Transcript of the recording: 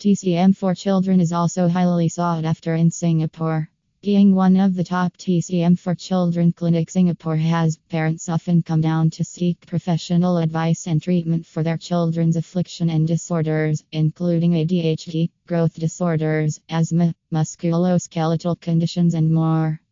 TCM for children is also highly sought after in Singapore. Being one of the top TCM for children clinics, Singapore has, parents often come down to seek professional advice and treatment for their children's affliction and disorders, including ADHD, growth disorders, asthma, musculoskeletal conditions, and more.